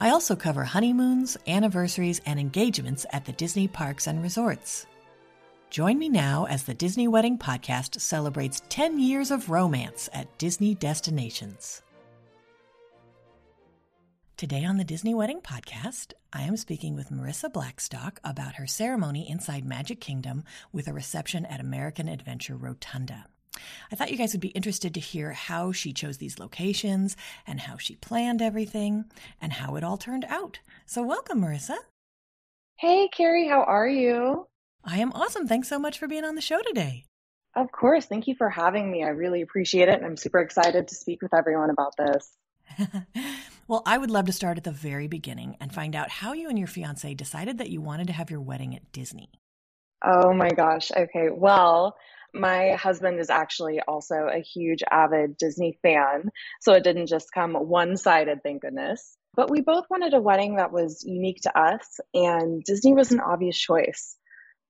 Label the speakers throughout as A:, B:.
A: I also cover honeymoons, anniversaries, and engagements at the Disney parks and resorts. Join me now as the Disney Wedding Podcast celebrates 10 years of romance at Disney destinations. Today on the Disney Wedding Podcast, I am speaking with Marissa Blackstock about her ceremony inside Magic Kingdom with a reception at American Adventure Rotunda. I thought you guys would be interested to hear how she chose these locations and how she planned everything and how it all turned out. So, welcome, Marissa.
B: Hey, Carrie, how are you?
A: I am awesome. Thanks so much for being on the show today.
B: Of course. Thank you for having me. I really appreciate it. And I'm super excited to speak with everyone about this.
A: well, I would love to start at the very beginning and find out how you and your fiance decided that you wanted to have your wedding at Disney.
B: Oh my gosh. Okay. Well, my husband is actually also a huge avid Disney fan, so it didn't just come one sided, thank goodness. But we both wanted a wedding that was unique to us, and Disney was an obvious choice.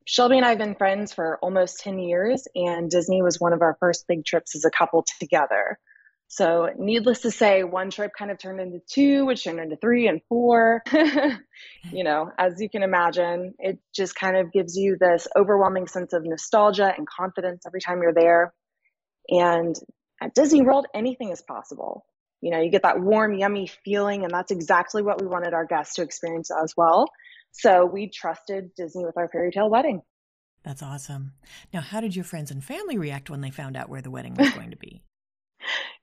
B: Shelby and I have been friends for almost 10 years, and Disney was one of our first big trips as a couple together. So, needless to say, one trip kind of turned into two, which turned into three and four. you know, as you can imagine, it just kind of gives you this overwhelming sense of nostalgia and confidence every time you're there. And at Disney World, anything is possible. You know, you get that warm, yummy feeling, and that's exactly what we wanted our guests to experience as well. So, we trusted Disney with our fairy tale wedding.
A: That's awesome. Now, how did your friends and family react when they found out where the wedding was going to be?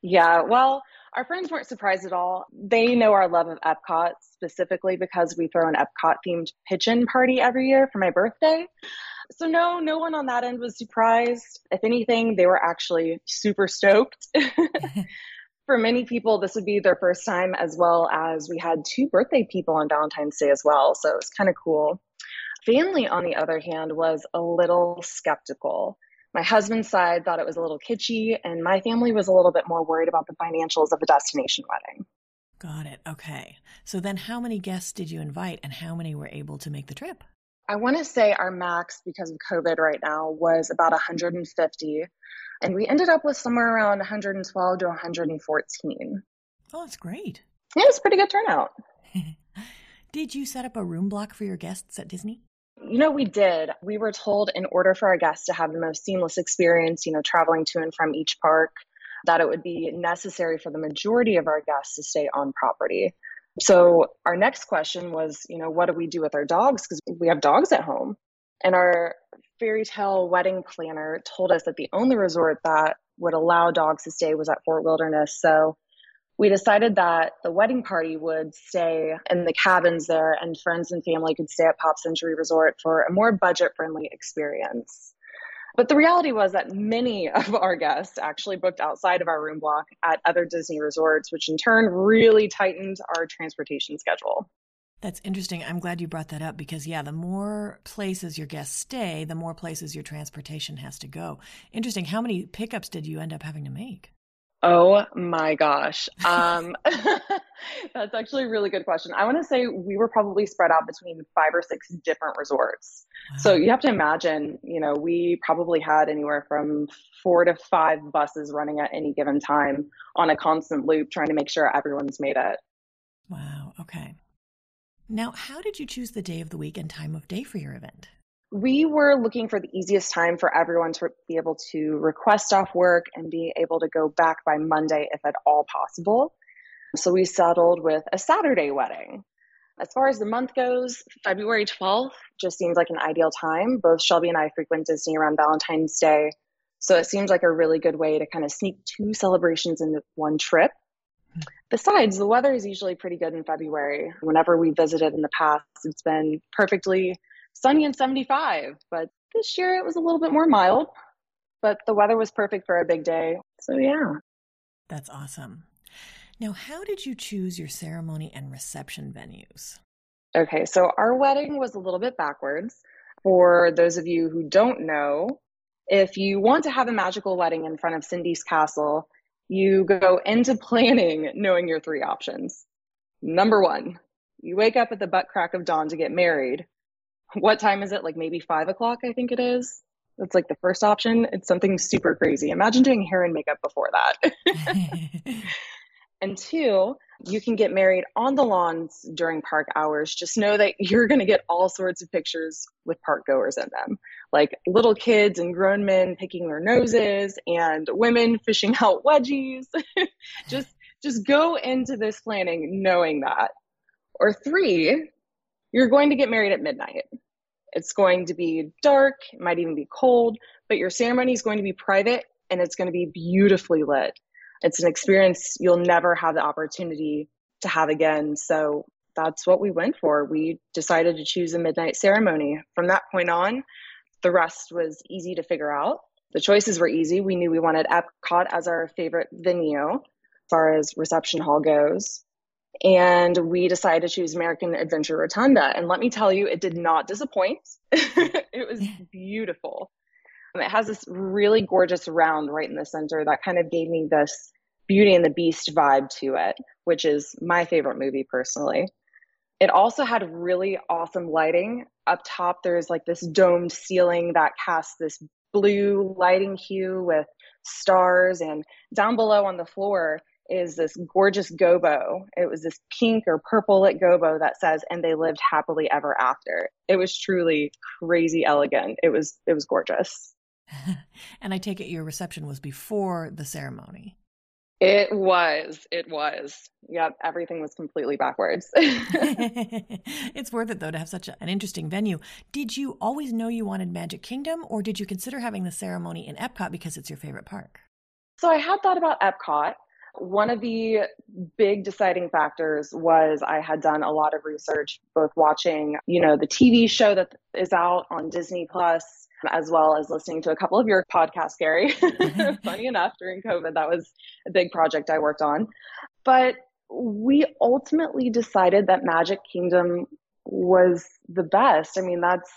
B: Yeah, well, our friends weren't surprised at all. They know our love of Epcot specifically because we throw an Epcot themed pigeon party every year for my birthday. So, no, no one on that end was surprised. If anything, they were actually super stoked. for many people, this would be their first time, as well as we had two birthday people on Valentine's Day as well. So, it was kind of cool. Family, on the other hand, was a little skeptical my husband's side thought it was a little kitschy, and my family was a little bit more worried about the financials of a destination wedding.
A: Got it. Okay. So then, how many guests did you invite, and how many were able to make the trip?
B: I want to say our max because of COVID right now was about 150, and we ended up with somewhere around 112 to 114.
A: Oh, that's great.
B: Yeah, it was pretty good turnout.
A: did you set up a room block for your guests at Disney?
B: You know, we did. We were told in order for our guests to have the most seamless experience, you know, traveling to and from each park, that it would be necessary for the majority of our guests to stay on property. So our next question was, you know, what do we do with our dogs? Because we have dogs at home. And our fairy tale wedding planner told us that the only resort that would allow dogs to stay was at Fort Wilderness. So we decided that the wedding party would stay in the cabins there and friends and family could stay at Pop Century Resort for a more budget friendly experience. But the reality was that many of our guests actually booked outside of our room block at other Disney resorts, which in turn really tightened our transportation schedule.
A: That's interesting. I'm glad you brought that up because, yeah, the more places your guests stay, the more places your transportation has to go. Interesting. How many pickups did you end up having to make?
B: Oh my gosh. Um, that's actually a really good question. I want to say we were probably spread out between five or six different resorts. Wow. So you have to imagine, you know, we probably had anywhere from four to five buses running at any given time on a constant loop, trying to make sure everyone's made it.
A: Wow. Okay. Now, how did you choose the day of the week and time of day for your event?
B: We were looking for the easiest time for everyone to be able to request off work and be able to go back by Monday if at all possible. So we settled with a Saturday wedding. As far as the month goes, February 12th just seems like an ideal time. Both Shelby and I frequent Disney around Valentine's Day. So it seems like a really good way to kind of sneak two celebrations into one trip. Besides, the weather is usually pretty good in February. Whenever we visited in the past, it's been perfectly sunny and 75. But this year it was a little bit more mild, but the weather was perfect for a big day. So, yeah.
A: That's awesome. Now, how did you choose your ceremony and reception venues?
B: Okay, so our wedding was a little bit backwards. For those of you who don't know, if you want to have a magical wedding in front of Cindy's castle, you go into planning knowing your three options. Number one, you wake up at the butt crack of dawn to get married. What time is it? Like maybe five o'clock, I think it is. That's like the first option. It's something super crazy. Imagine doing hair and makeup before that. And two, you can get married on the lawns during park hours. Just know that you're going to get all sorts of pictures with park goers in them, like little kids and grown men picking their noses and women fishing out wedgies. just just go into this planning knowing that. Or three, you're going to get married at midnight. It's going to be dark, it might even be cold, but your ceremony is going to be private and it's going to be beautifully lit. It's an experience you'll never have the opportunity to have again. So that's what we went for. We decided to choose a midnight ceremony. From that point on, the rest was easy to figure out. The choices were easy. We knew we wanted Epcot as our favorite venue as far as reception hall goes. And we decided to choose American Adventure Rotunda. And let me tell you, it did not disappoint. it was beautiful. Um, it has this really gorgeous round right in the center that kind of gave me this Beauty and the Beast vibe to it, which is my favorite movie personally. It also had really awesome lighting. Up top, there's like this domed ceiling that casts this blue lighting hue with stars. And down below on the floor is this gorgeous gobo. It was this pink or purple lit gobo that says, and they lived happily ever after. It was truly crazy elegant. It was, it was gorgeous.
A: and I take it your reception was before the ceremony.
B: It was. It was. Yep. Everything was completely backwards.
A: it's worth it, though, to have such an interesting venue. Did you always know you wanted Magic Kingdom, or did you consider having the ceremony in Epcot because it's your favorite park?
B: So I had thought about Epcot. One of the big deciding factors was I had done a lot of research, both watching, you know, the TV show that is out on Disney Plus as well as listening to a couple of your podcasts, Carrie. Mm-hmm. Funny enough, during COVID, that was a big project I worked on. But we ultimately decided that Magic Kingdom was the best. I mean, that's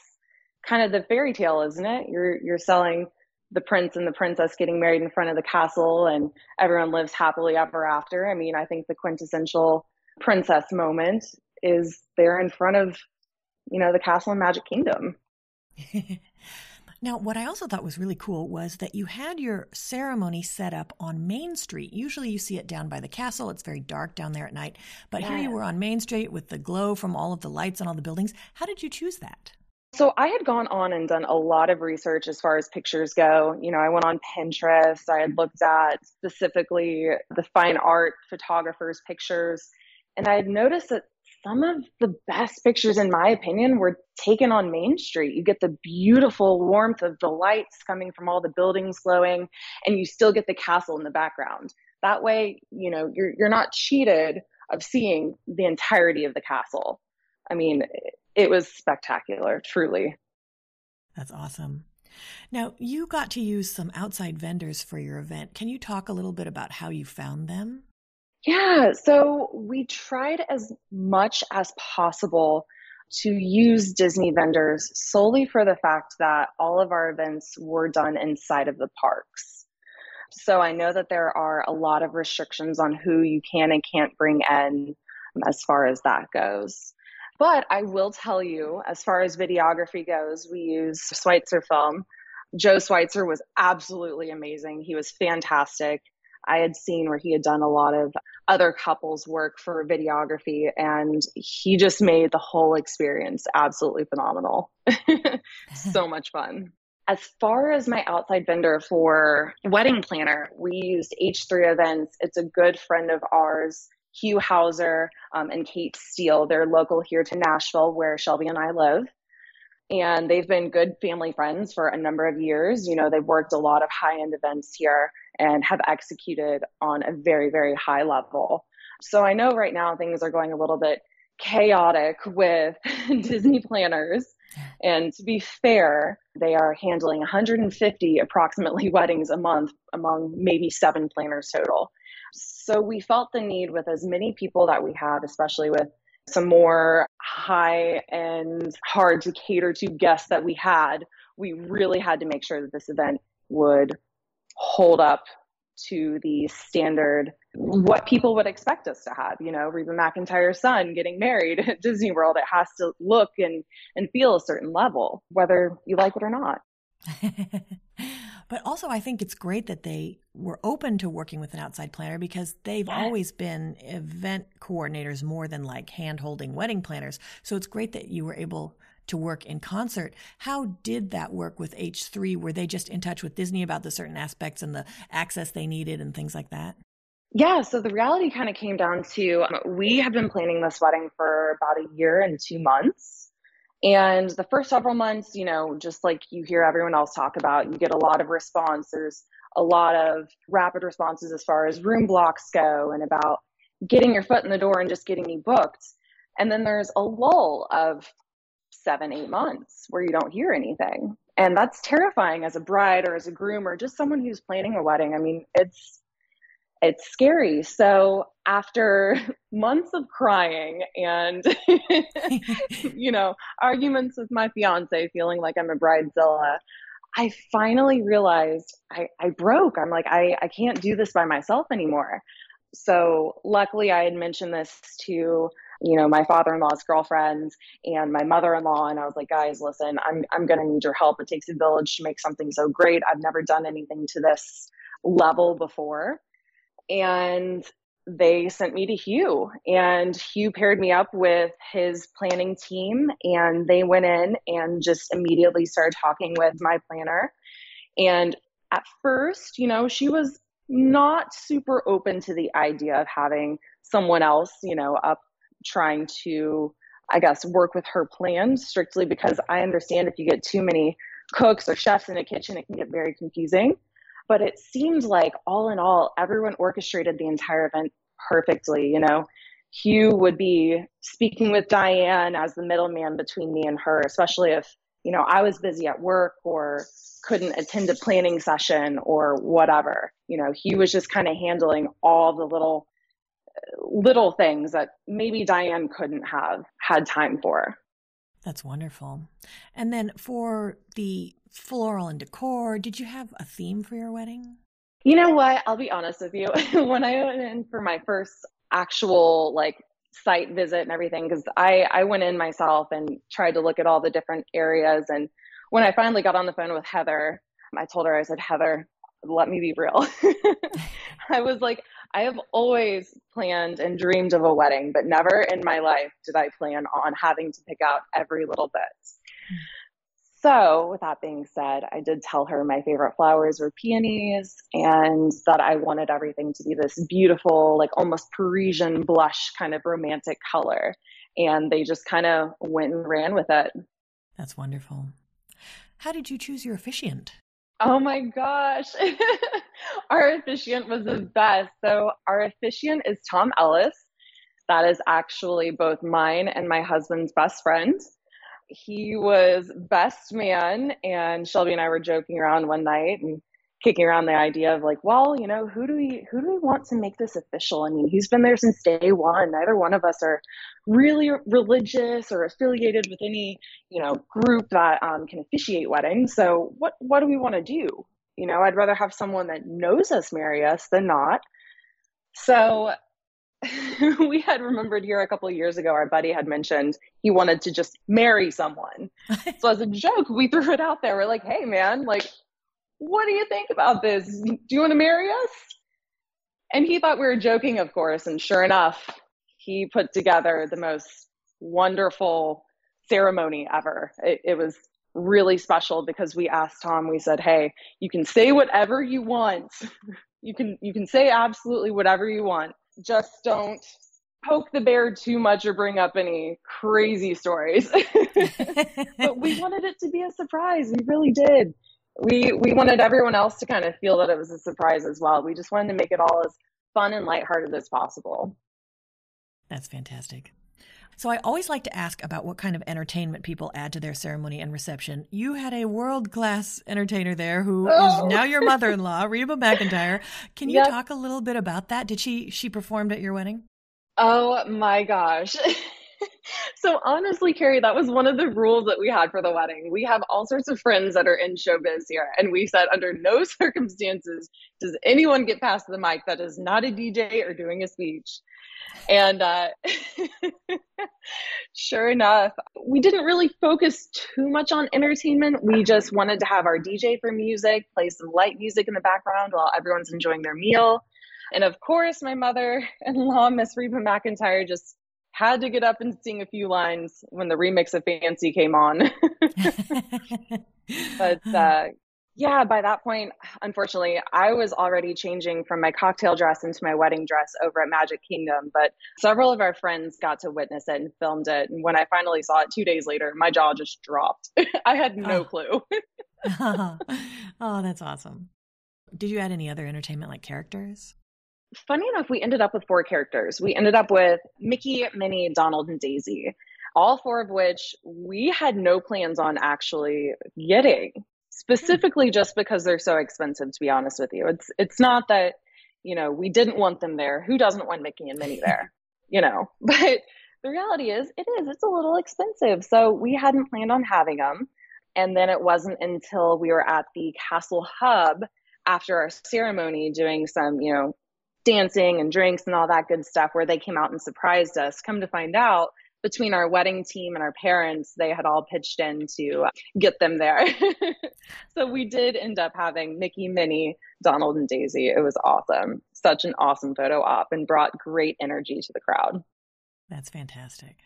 B: kind of the fairy tale, isn't it? You're you're selling the prince and the princess getting married in front of the castle and everyone lives happily ever after. I mean, I think the quintessential princess moment is there in front of, you know, the castle in Magic Kingdom.
A: Now, what I also thought was really cool was that you had your ceremony set up on Main Street. Usually you see it down by the castle. It's very dark down there at night. But here you were on Main Street with the glow from all of the lights on all the buildings. How did you choose that?
B: So I had gone on and done a lot of research as far as pictures go. You know, I went on Pinterest. I had looked at specifically the fine art photographers' pictures. And I had noticed that some of the best pictures, in my opinion, were taken on Main Street. You get the beautiful warmth of the lights coming from all the buildings glowing, and you still get the castle in the background. That way, you know, you're you're not cheated of seeing the entirety of the castle. I mean, it was spectacular, truly.
A: That's awesome. Now, you got to use some outside vendors for your event. Can you talk a little bit about how you found them?
B: Yeah, so we tried as much as possible to use Disney vendors solely for the fact that all of our events were done inside of the parks. So I know that there are a lot of restrictions on who you can and can't bring in um, as far as that goes. But I will tell you, as far as videography goes, we use Schweitzer film. Joe Schweitzer was absolutely amazing. He was fantastic. I had seen where he had done a lot of other couples work for videography and he just made the whole experience absolutely phenomenal. so much fun. As far as my outside vendor for wedding planner, we used H3 Events. It's a good friend of ours. Hugh Hauser um, and Kate Steele. They're local here to Nashville, where Shelby and I live. And they've been good family friends for a number of years. You know, they've worked a lot of high end events here and have executed on a very, very high level. So I know right now things are going a little bit chaotic with Disney planners. And to be fair, they are handling 150 approximately weddings a month among maybe seven planners total. So we felt the need with as many people that we have, especially with some more high and hard to cater to guests that we had, we really had to make sure that this event would hold up to the standard what people would expect us to have you know reba mcentire's son getting married at disney world. It has to look and and feel a certain level whether you like it or not
A: but also i think it's great that they were open to working with an outside planner because they've always been event coordinators more than like hand holding wedding planners so it's great that you were able to work in concert. How did that work with H3? Were they just in touch with Disney about the certain aspects and the access they needed and things like that?
B: Yeah, so the reality kind of came down to um, we have been planning this wedding for about a year and two months. And the first several months, you know, just like you hear everyone else talk about, you get a lot of response. There's a lot of rapid responses as far as room blocks go and about getting your foot in the door and just getting you booked. And then there's a lull of seven, eight months where you don't hear anything. And that's terrifying as a bride or as a groom or just someone who's planning a wedding. I mean, it's it's scary. So after months of crying and you know, arguments with my fiance feeling like I'm a bridezilla, I finally realized I, I broke. I'm like, I, I can't do this by myself anymore. So luckily I had mentioned this to you know, my father-in-law's girlfriends and my mother-in-law. And I was like, guys, listen, I'm, I'm going to need your help. It takes a village to make something so great. I've never done anything to this level before. And they sent me to Hugh and Hugh paired me up with his planning team and they went in and just immediately started talking with my planner. And at first, you know, she was not super open to the idea of having someone else, you know, up trying to, I guess, work with her plan strictly because I understand if you get too many cooks or chefs in a kitchen, it can get very confusing. But it seemed like all in all, everyone orchestrated the entire event perfectly. You know, Hugh would be speaking with Diane as the middleman between me and her, especially if, you know, I was busy at work or couldn't attend a planning session or whatever. You know, he was just kind of handling all the little little things that maybe Diane couldn't have had time for.
A: That's wonderful. And then for the floral and decor, did you have a theme for your wedding?
B: You know what? I'll be honest with you. when I went in for my first actual like site visit and everything, because I, I went in myself and tried to look at all the different areas. And when I finally got on the phone with Heather, I told her, I said, Heather, let me be real. I was like, I have always planned and dreamed of a wedding, but never in my life did I plan on having to pick out every little bit. So, with that being said, I did tell her my favorite flowers were peonies and that I wanted everything to be this beautiful, like almost Parisian blush kind of romantic color. And they just kind of went and ran with it.
A: That's wonderful. How did you choose your officiant?
B: Oh my gosh. our officiant was the best. So, our officiant is Tom Ellis. That is actually both mine and my husband's best friend. He was best man, and Shelby and I were joking around one night and kicking around the idea of like, well, you know, who do we who do we want to make this official? I mean, he's been there since day one. Neither one of us are really religious or affiliated with any, you know, group that um, can officiate weddings. So what what do we want to do? You know, I'd rather have someone that knows us marry us than not. So we had remembered here a couple of years ago, our buddy had mentioned he wanted to just marry someone. so as a joke, we threw it out there. We're like, hey man, like what do you think about this? Do you want to marry us? And he thought we were joking, of course. And sure enough, he put together the most wonderful ceremony ever. It, it was really special because we asked Tom, we said, Hey, you can say whatever you want. You can, you can say absolutely whatever you want. Just don't poke the bear too much or bring up any crazy stories. but we wanted it to be a surprise. We really did. We we wanted everyone else to kind of feel that it was a surprise as well. We just wanted to make it all as fun and lighthearted as possible.
A: That's fantastic. So I always like to ask about what kind of entertainment people add to their ceremony and reception. You had a world class entertainer there who oh. is now your mother in law, Reba McEntire. Can you yep. talk a little bit about that? Did she she performed at your wedding?
B: Oh my gosh. so honestly, Carrie, that was one of the rules that we had for the wedding. We have all sorts of friends that are in showbiz here, and we said under no circumstances does anyone get past the mic that is not a DJ or doing a speech. And uh, sure enough, we didn't really focus too much on entertainment. We just wanted to have our DJ for music, play some light music in the background while everyone's enjoying their meal. And of course, my mother in law, Miss Reba McEntire, just had to get up and sing a few lines when the remix of Fancy came on. but uh, yeah, by that point, unfortunately, I was already changing from my cocktail dress into my wedding dress over at Magic Kingdom. But several of our friends got to witness it and filmed it. And when I finally saw it two days later, my jaw just dropped. I had no oh. clue.
A: oh, that's awesome. Did you add any other entertainment like characters?
B: Funny enough, we ended up with four characters. We ended up with Mickey, Minnie, Donald, and Daisy all four of which we had no plans on actually getting specifically just because they're so expensive to be honest with you. It's it's not that you know we didn't want them there. Who doesn't want mickey and minnie there? You know but the reality is it is. It's a little expensive. So we hadn't planned on having them and then it wasn't until we were at the castle hub after our ceremony doing some you know dancing and drinks and all that good stuff where they came out and surprised us come to find out between our wedding team and our parents, they had all pitched in to get them there. so we did end up having Mickey, Minnie, Donald, and Daisy. It was awesome. Such an awesome photo op and brought great energy to the crowd.
A: That's fantastic.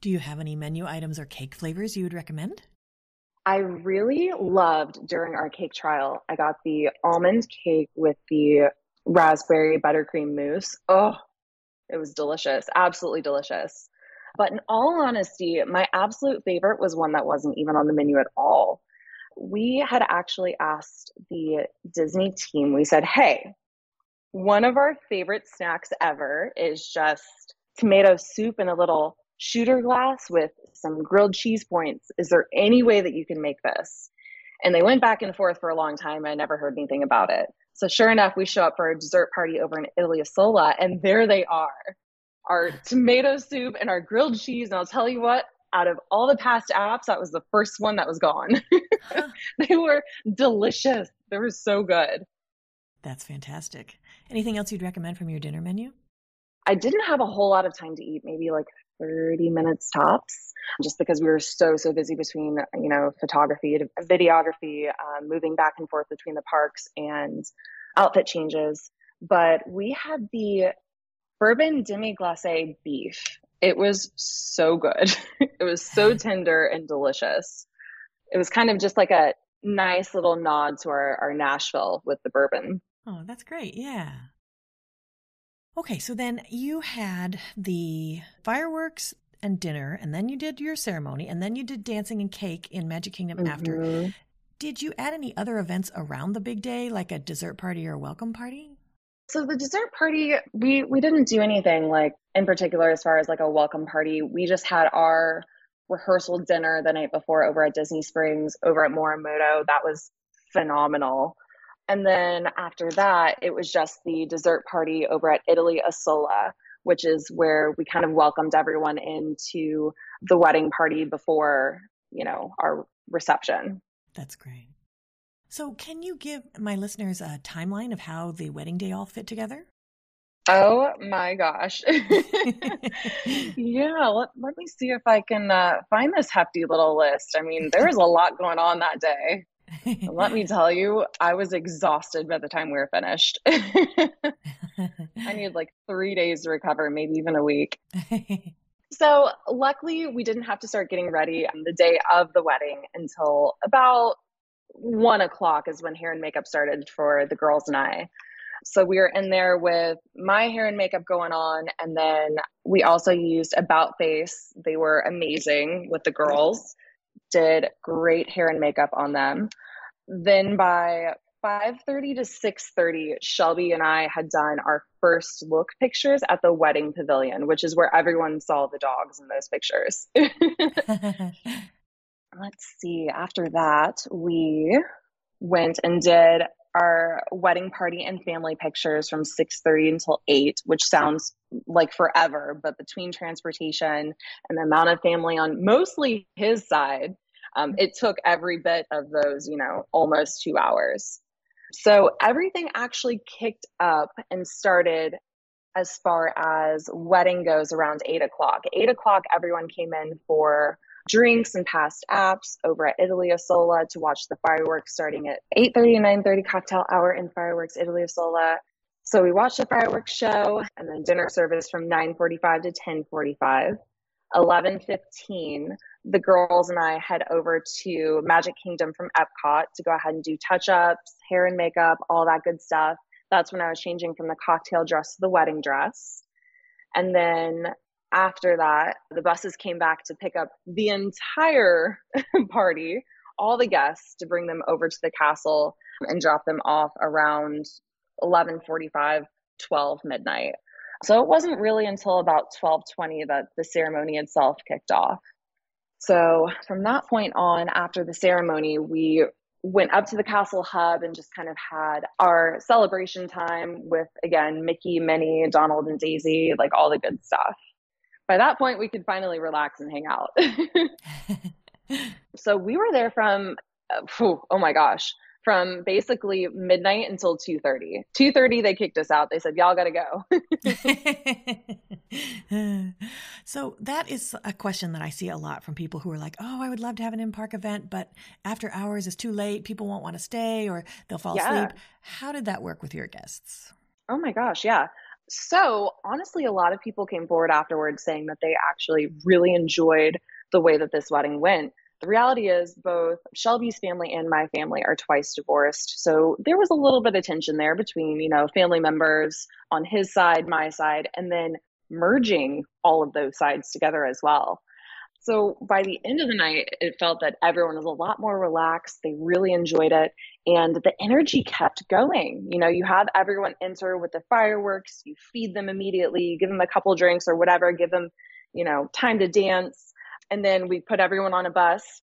A: Do you have any menu items or cake flavors you would recommend?
B: I really loved during our cake trial. I got the almond cake with the raspberry buttercream mousse. Oh, it was delicious, absolutely delicious. But in all honesty, my absolute favorite was one that wasn't even on the menu at all. We had actually asked the Disney team, we said, hey, one of our favorite snacks ever is just tomato soup in a little shooter glass with some grilled cheese points. Is there any way that you can make this? And they went back and forth for a long time. I never heard anything about it. So sure enough, we show up for a dessert party over in Italy Isola, and there they are our tomato soup and our grilled cheese. And I'll tell you what, out of all the past apps, that was the first one that was gone. they were delicious. They were so good.
A: That's fantastic. Anything else you'd recommend from your dinner menu?
B: I didn't have a whole lot of time to eat, maybe like 30 minutes tops, just because we were so, so busy between, you know, photography, videography, um, moving back and forth between the parks and outfit changes. But we had the bourbon demi glace beef. It was so good. it was so tender and delicious. It was kind of just like a nice little nod to our, our Nashville with the bourbon.
A: Oh, that's great. Yeah. Okay, so then you had the fireworks and dinner, and then you did your ceremony, and then you did dancing and cake in Magic Kingdom mm-hmm. after. Did you add any other events around the big day, like a dessert party or a welcome party?
B: So the dessert party, we we didn't do anything like in particular as far as like a welcome party. We just had our rehearsal dinner the night before over at Disney Springs over at Morimoto. That was phenomenal. And then after that, it was just the dessert party over at Italy Isola, which is where we kind of welcomed everyone into the wedding party before, you know, our reception.
A: That's great. So, can you give my listeners a timeline of how the wedding day all fit together?
B: Oh my gosh. yeah, let, let me see if I can uh, find this hefty little list. I mean, there was a lot going on that day. Let me tell you, I was exhausted by the time we were finished. I needed like three days to recover, maybe even a week. So, luckily, we didn't have to start getting ready on the day of the wedding until about one o'clock is when hair and makeup started for the girls and I. So we were in there with my hair and makeup going on. And then we also used About Face. They were amazing with the girls, did great hair and makeup on them. Then by 5:30 to 6:30 Shelby and I had done our first look pictures at the wedding pavilion, which is where everyone saw the dogs in those pictures. Let's see. After that, we went and did our wedding party and family pictures from 6:30 until 8, which sounds like forever, but between transportation and the amount of family on mostly his side, um, it took every bit of those, you know, almost two hours. So everything actually kicked up and started as far as wedding goes around eight o'clock. Eight o'clock, everyone came in for drinks and past apps over at Italy Italia Sola to watch the fireworks starting at 8.30 and 9.30 cocktail hour in fireworks Italy Italia Sola. So we watched the fireworks show and then dinner service from 9.45 to 10.45. 11.15 the girls and I head over to Magic Kingdom from Epcot to go ahead and do touch ups, hair and makeup, all that good stuff. That's when I was changing from the cocktail dress to the wedding dress. And then after that, the buses came back to pick up the entire party, all the guests, to bring them over to the castle and drop them off around 11:45, 12 midnight. So it wasn't really until about 12:20 that the ceremony itself kicked off. So from that point on, after the ceremony, we went up to the castle hub and just kind of had our celebration time with again Mickey, Minnie, Donald, and Daisy, like all the good stuff. By that point, we could finally relax and hang out. so we were there from, uh, oh my gosh, from basically midnight until 2.30 2.30 they kicked us out. They said y'all gotta go.
A: So that is a question that i see a lot from people who are like oh i would love to have an in-park event but after hours is too late. People won't want to stay or they'll fall yeah. asleep how did that work with your guests?
B: Oh my gosh yeah so honestly a lot of people came forward afterwards saying that they actually really enjoyed the way that this wedding went the reality is both Shelby's family and my family are twice divorced. So there was a little bit of tension there between, you know, family members on his side, my side, and then merging all of those sides together as well. So by the end of the night, it felt that everyone was a lot more relaxed. They really enjoyed it. And the energy kept going. You know, you have everyone enter with the fireworks, you feed them immediately, you give them a couple drinks or whatever, give them, you know, time to dance and then we put everyone on a bus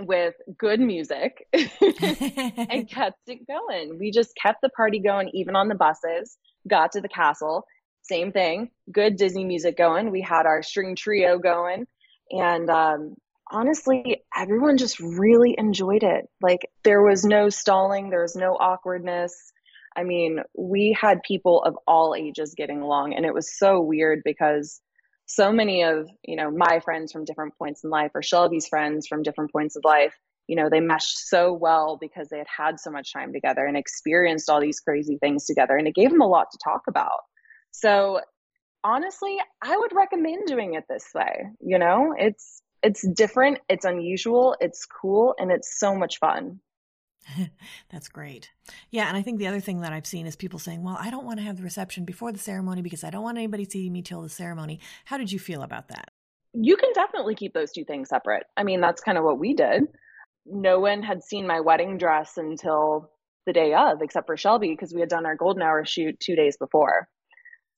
B: with good music and kept it going. We just kept the party going even on the buses, got to the castle, same thing, good Disney music going. We had our string trio going and um, honestly, everyone just really enjoyed it. Like there was no stalling, there was no awkwardness. I mean, we had people of all ages getting along and it was so weird because so many of you know my friends from different points in life or shelby's friends from different points of life you know they meshed so well because they had had so much time together and experienced all these crazy things together and it gave them a lot to talk about so honestly i would recommend doing it this way you know it's it's different it's unusual it's cool and it's so much fun
A: That's great. Yeah, and I think the other thing that I've seen is people saying, "Well, I don't want to have the reception before the ceremony because I don't want anybody seeing me till the ceremony." How did you feel about that?
B: You can definitely keep those two things separate. I mean, that's kind of what we did. No one had seen my wedding dress until the day of, except for Shelby, because we had done our golden hour shoot two days before.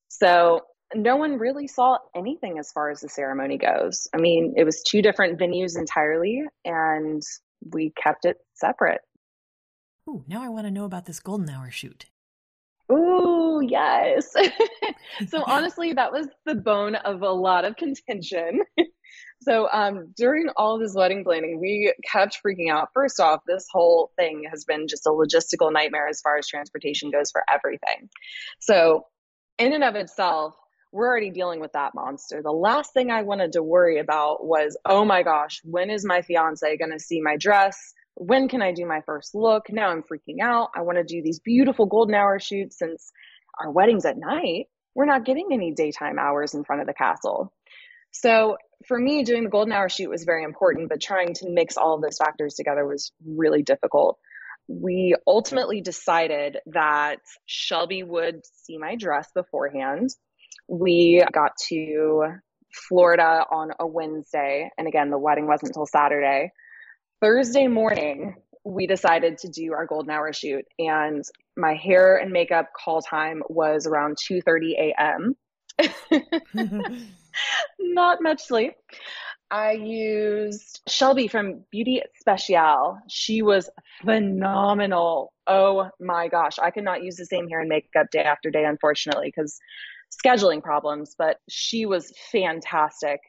B: So no one really saw anything as far as the ceremony goes. I mean, it was two different venues entirely, and we kept it separate.
A: Ooh, now I want to know about this golden hour shoot.
B: Ooh, yes. so honestly, that was the bone of a lot of contention. so um, during all this wedding planning, we kept freaking out. First off, this whole thing has been just a logistical nightmare as far as transportation goes for everything. So in and of itself, we're already dealing with that monster. The last thing I wanted to worry about was, oh my gosh, when is my fiance going to see my dress? when can I do my first look? Now I'm freaking out. I want to do these beautiful golden hour shoots since our wedding's at night. We're not getting any daytime hours in front of the castle. So for me, doing the golden hour shoot was very important, but trying to mix all of those factors together was really difficult. we ultimately decided that Shelby would see my dress beforehand. We got to Florida on a Wednesday. And again, the wedding wasn't until Saturday. Thursday morning, we decided to do our golden hour shoot and my hair and makeup call time was around 2:30 a.m. Not much sleep. I used Shelby from Beauty Speciale. She was phenomenal. Oh my gosh, I could not use the same hair and makeup day after day unfortunately cuz scheduling problems, but she was fantastic.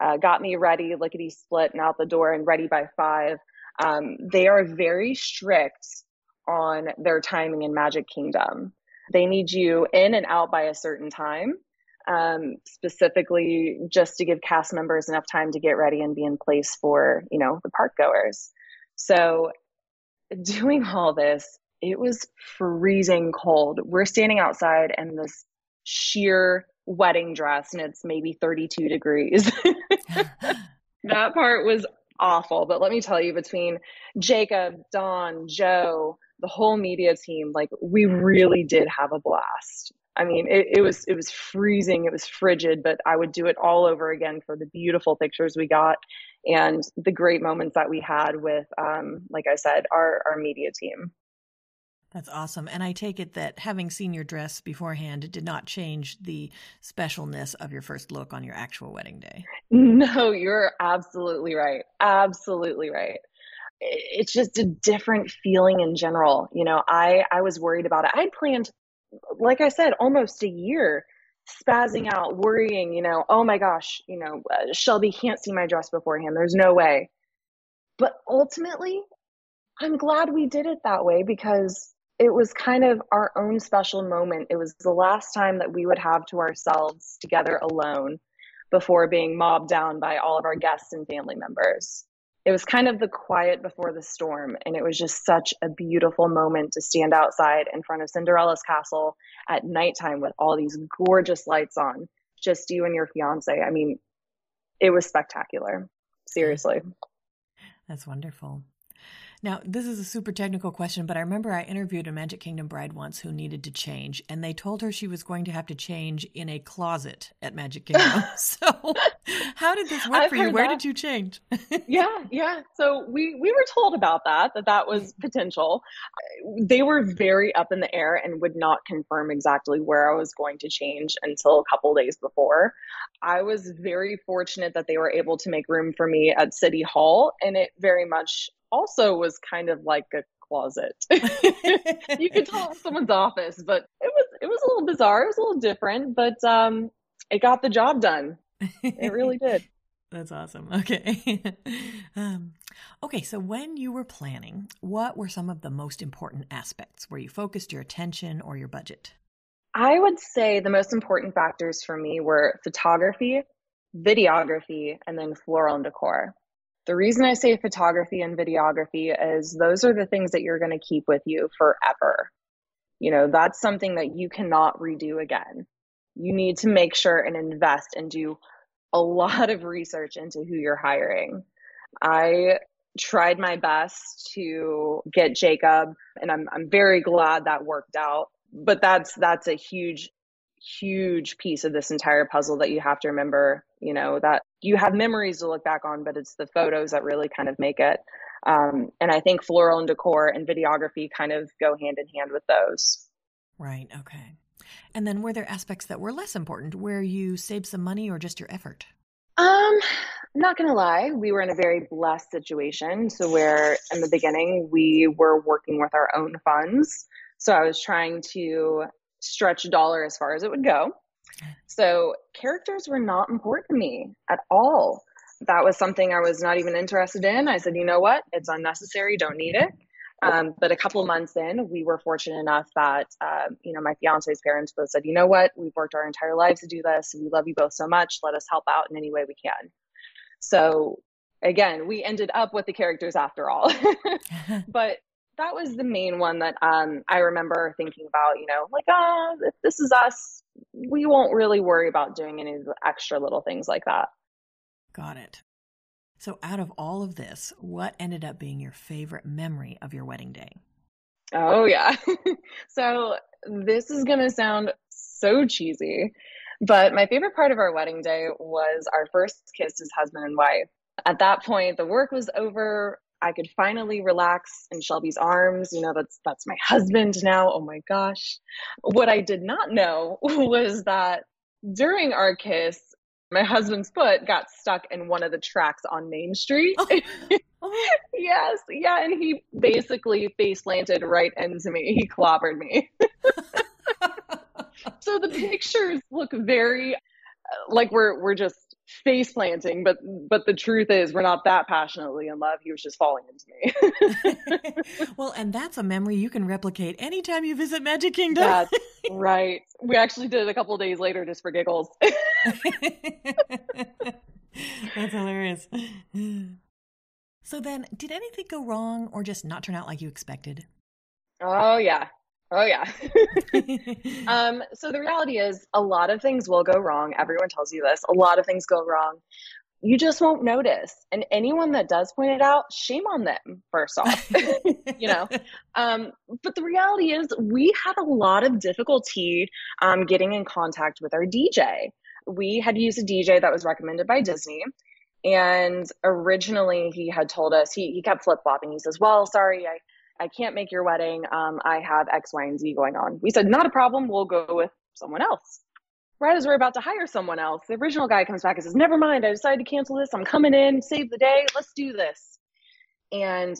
B: Uh, got me ready, lickety split, and out the door and ready by five. Um, they are very strict on their timing in Magic Kingdom. They need you in and out by a certain time, um, specifically just to give cast members enough time to get ready and be in place for you know the park goers. So, doing all this, it was freezing cold. We're standing outside, and this sheer wedding dress, and it's maybe 32 degrees. that part was awful. But let me tell you, between Jacob, Don, Joe, the whole media team, like we really did have a blast. I mean, it, it, was it was freezing, it was frigid, but I would do it all over again for the beautiful pictures we got and the great moments that we had with, um, like I said, our our media team.
A: That's awesome. And I take it that having seen your dress beforehand did not change the specialness of your first look on your actual wedding day.
B: No, you're absolutely right. Absolutely right. It's just a different feeling in general. You know, I I was worried about it. I'd planned like I said almost a year spazzing out, worrying, you know, oh my gosh, you know, uh, Shelby can't see my dress beforehand. There's no way. But ultimately, I'm glad we did it that way because it was kind of our own special moment. It was the last time that we would have to ourselves together alone before being mobbed down by all of our guests and family members. It was kind of the quiet before the storm, and it was just such a beautiful moment to stand outside in front of Cinderella's castle at nighttime with all these gorgeous lights on, just you and your fiance. I mean, it was spectacular. Seriously.
A: That's wonderful. Now, this is a super technical question, but I remember I interviewed a Magic Kingdom bride once who needed to change, and they told her she was going to have to change in a closet at Magic Kingdom. so, how did this work I've for you? Where that. did you change?
B: yeah, yeah. So we we were told about that that that was mm-hmm. potential. They were very up in the air and would not confirm exactly where I was going to change until a couple days before. I was very fortunate that they were able to make room for me at City Hall, and it very much also was kind of like a closet. you could tell it was someone's office, but it was it was a little bizarre. It was a little different, but um, it got the job done. It really did.
A: That's awesome. Okay. um, okay. So, when you were planning, what were some of the most important aspects where you focused your attention or your budget?
B: I would say the most important factors for me were photography, videography, and then floral and decor. The reason I say photography and videography is those are the things that you're going to keep with you forever. You know, that's something that you cannot redo again. You need to make sure and invest and do a lot of research into who you're hiring. I tried my best to get Jacob and I'm I'm very glad that worked out. But that's that's a huge huge piece of this entire puzzle that you have to remember, you know, that you have memories to look back on, but it's the photos that really kind of make it. Um, and I think floral and decor and videography kind of go hand in hand with those.
A: Right. Okay. And then were there aspects that were less important where you saved some money or just your effort?
B: Um, not gonna lie, we were in a very blessed situation. So where in the beginning we were working with our own funds. So I was trying to stretch a dollar as far as it would go. So characters were not important to me at all. That was something I was not even interested in. I said, you know what? It's unnecessary. Don't need it. Um, but a couple of months in, we were fortunate enough that, uh, you know, my fiance's parents both said, you know what? We've worked our entire lives to do this. We love you both so much. Let us help out in any way we can. So again, we ended up with the characters after all. but that was the main one that um, I remember thinking about, you know, like, oh, if this is us, we won't really worry about doing any of the extra little things like that.
A: Got it. So, out of all of this, what ended up being your favorite memory of your wedding day?
B: Oh, yeah. so this is going to sound so cheesy, but my favorite part of our wedding day was our first kiss as husband and wife. At that point, the work was over. I could finally relax in Shelby's arms. You know, that's that's my husband now. Oh my gosh. What I did not know was that during our kiss, my husband's foot got stuck in one of the tracks on Main Street. Oh. Oh. yes, yeah, and he basically face planted right into me. He clobbered me. so the pictures look very uh, like we're we're just face planting, but but the truth is we're not that passionately in love. He was just falling into
A: me. well, and that's a memory you can replicate anytime you visit Magic Kingdom.
B: That's right. We actually did it a couple days later just for giggles.
A: that's hilarious. So then, did anything go wrong or just not turn out like you expected?
B: Oh yeah. Oh yeah. um, so the reality is a lot of things will go wrong. Everyone tells you this. A lot of things go wrong. You just won't notice. And anyone that does point it out, shame on them, first off. you know. Um, but the reality is we had a lot of difficulty um, getting in contact with our DJ. We had used a DJ that was recommended by Disney. And originally he had told us, he, he kept flip flopping. He says, Well, sorry, I I can't make your wedding. Um, I have X, Y, and Z going on. We said, not a problem. We'll go with someone else. Right as we're about to hire someone else, the original guy comes back and says, never mind. I decided to cancel this. I'm coming in, save the day. Let's do this. And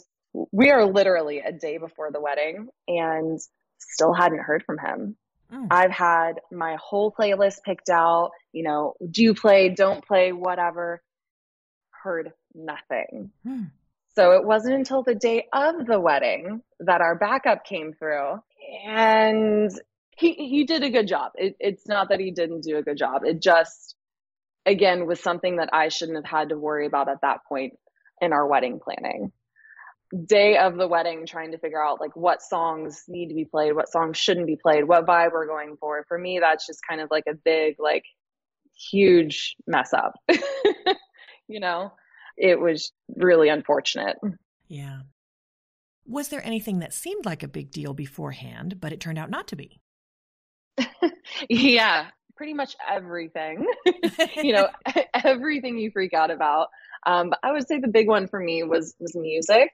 B: we are literally a day before the wedding and still hadn't heard from him. Mm. I've had my whole playlist picked out, you know, do play, don't play, whatever. Heard nothing. Mm. So it wasn't until the day of the wedding that our backup came through. And he, he did a good job. It, it's not that he didn't do a good job. It just, again, was something that I shouldn't have had to worry about at that point in our wedding planning. Day of the wedding, trying to figure out like what songs need to be played, what songs shouldn't be played, what vibe we're going for. For me, that's just kind of like a big, like, huge mess up. you know? It was really unfortunate.
A: Yeah. Was there anything that seemed like a big deal beforehand, but it turned out not to be?
B: yeah, pretty much everything. you know, everything you freak out about. Um, but I would say the big one for me was was music.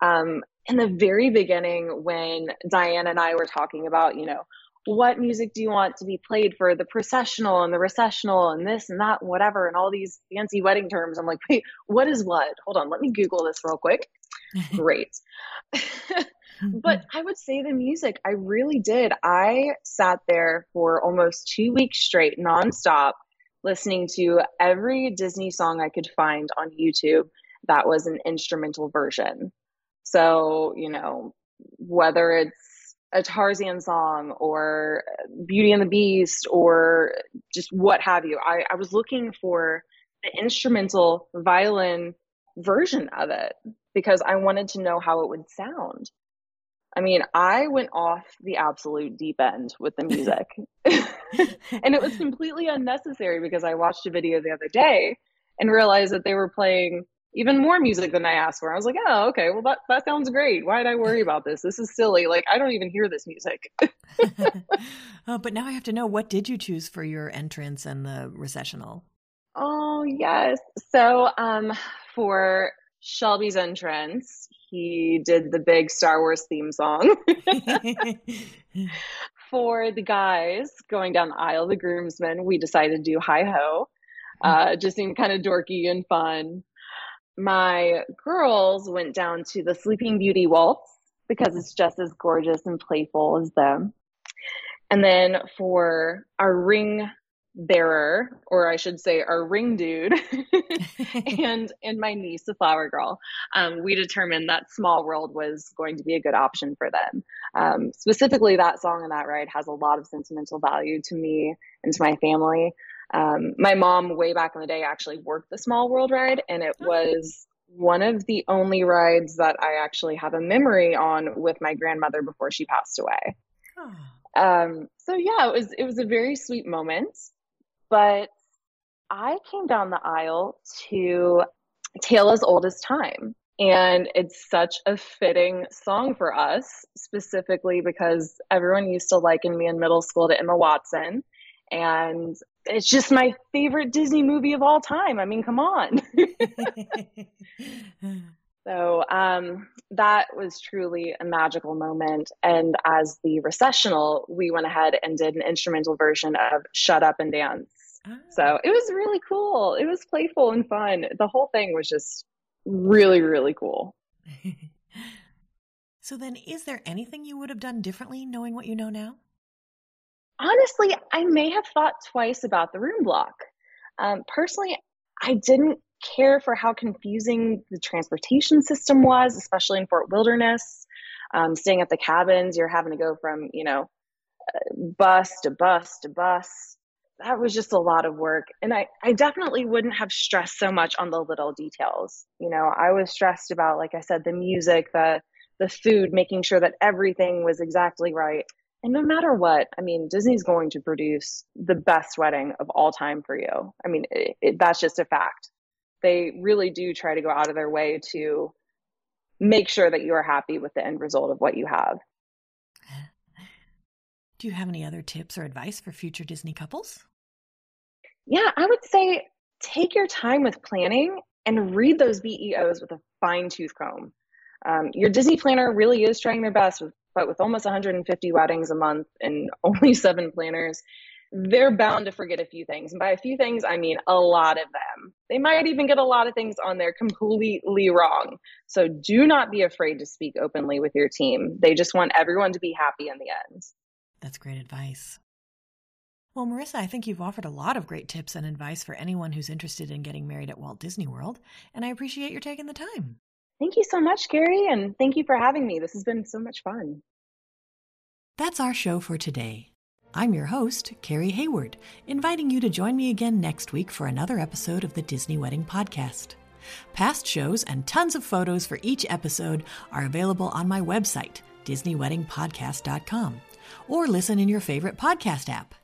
B: Um, in the very beginning, when Diane and I were talking about, you know, what music do you want to be played for the processional and the recessional and this and that and whatever and all these fancy wedding terms. I'm like, wait, what is what? Hold on, let me Google this real quick. Great. Mm-hmm. but I would say the music, I really did. I sat there for almost two weeks straight, nonstop, listening to every Disney song I could find on YouTube that was an instrumental version. So, you know, whether it's a Tarzan song or Beauty and the Beast or just what have you. I, I was looking for the instrumental violin version of it because I wanted to know how it would sound. I mean, I went off the absolute deep end with the music. and it was completely unnecessary because I watched a video the other day and realized that they were playing even more music than I asked for. I was like, oh, okay, well that that sounds great. Why did I worry about this? This is silly. Like I don't even hear this music.
A: oh, but now I have to know what did you choose for your entrance and the recessional?
B: Oh yes. So um for Shelby's entrance, he did the big Star Wars theme song. for the guys going down the aisle, the groomsmen, we decided to do Hi Ho. Uh, just seemed kind of dorky and fun my girls went down to the Sleeping Beauty waltz because it's just as gorgeous and playful as them. And then for our ring bearer, or I should say our ring dude, and and my niece, the flower girl, um, we determined that Small World was going to be a good option for them. Um, specifically, that song and that ride has a lot of sentimental value to me and to my family. Um, my mom, way back in the day, actually worked the Small World ride, and it oh. was one of the only rides that I actually have a memory on with my grandmother before she passed away. Oh. Um, so yeah, it was it was a very sweet moment. But I came down the aisle to Tale as Old as Time. And it's such a fitting song for us, specifically because everyone used to liken me in middle school to Emma Watson. And it's just my favorite Disney movie of all time. I mean, come on. so um, that was truly a magical moment. And as the recessional, we went ahead and did an instrumental version of Shut Up and Dance. So ah. it was really cool. It was playful and fun. The whole thing was just really, really cool.
A: so then, is there anything you would have done differently knowing what you know now?
B: Honestly, I may have thought twice about the room block. Um, personally, I didn't care for how confusing the transportation system was, especially in Fort Wilderness. Um, staying at the cabins, you're having to go from, you know, bus to bus to bus that was just a lot of work. And I, I definitely wouldn't have stressed so much on the little details. You know, I was stressed about, like I said, the music, the the food, making sure that everything was exactly right. And no matter what, I mean, Disney's going to produce the best wedding of all time for you. I mean, it, it, that's just a fact. They really do try to go out of their way to make sure that you are happy with the end result of what you have.
A: Do you have any other tips or advice for future Disney couples?
B: Yeah, I would say take your time with planning and read those BEOs with a fine tooth comb. Um, your Disney planner really is trying their best, with, but with almost 150 weddings a month and only seven planners, they're bound to forget a few things. And by a few things, I mean a lot of them. They might even get a lot of things on there completely wrong. So do not be afraid to speak openly with your team. They just want everyone to be happy in the end.
A: That's great advice. Well, Marissa, I think you've offered a lot of great tips and advice for anyone who's interested in getting married at Walt Disney World, and I appreciate your taking the time.
B: Thank you so much, Carrie, and thank you for having me. This has been so much fun.
A: That's our show for today. I'm your host, Carrie Hayward, inviting you to join me again next week for another episode of the Disney Wedding Podcast. Past shows and tons of photos for each episode are available on my website, DisneyWeddingPodcast.com, or listen in your favorite podcast app.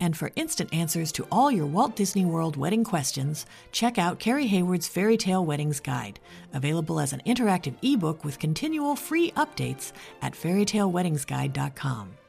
A: And for instant answers to all your Walt Disney World wedding questions, check out Carrie Hayward's Fairy Tale Weddings Guide, available as an interactive ebook with continual free updates at fairytaleweddingsguide.com.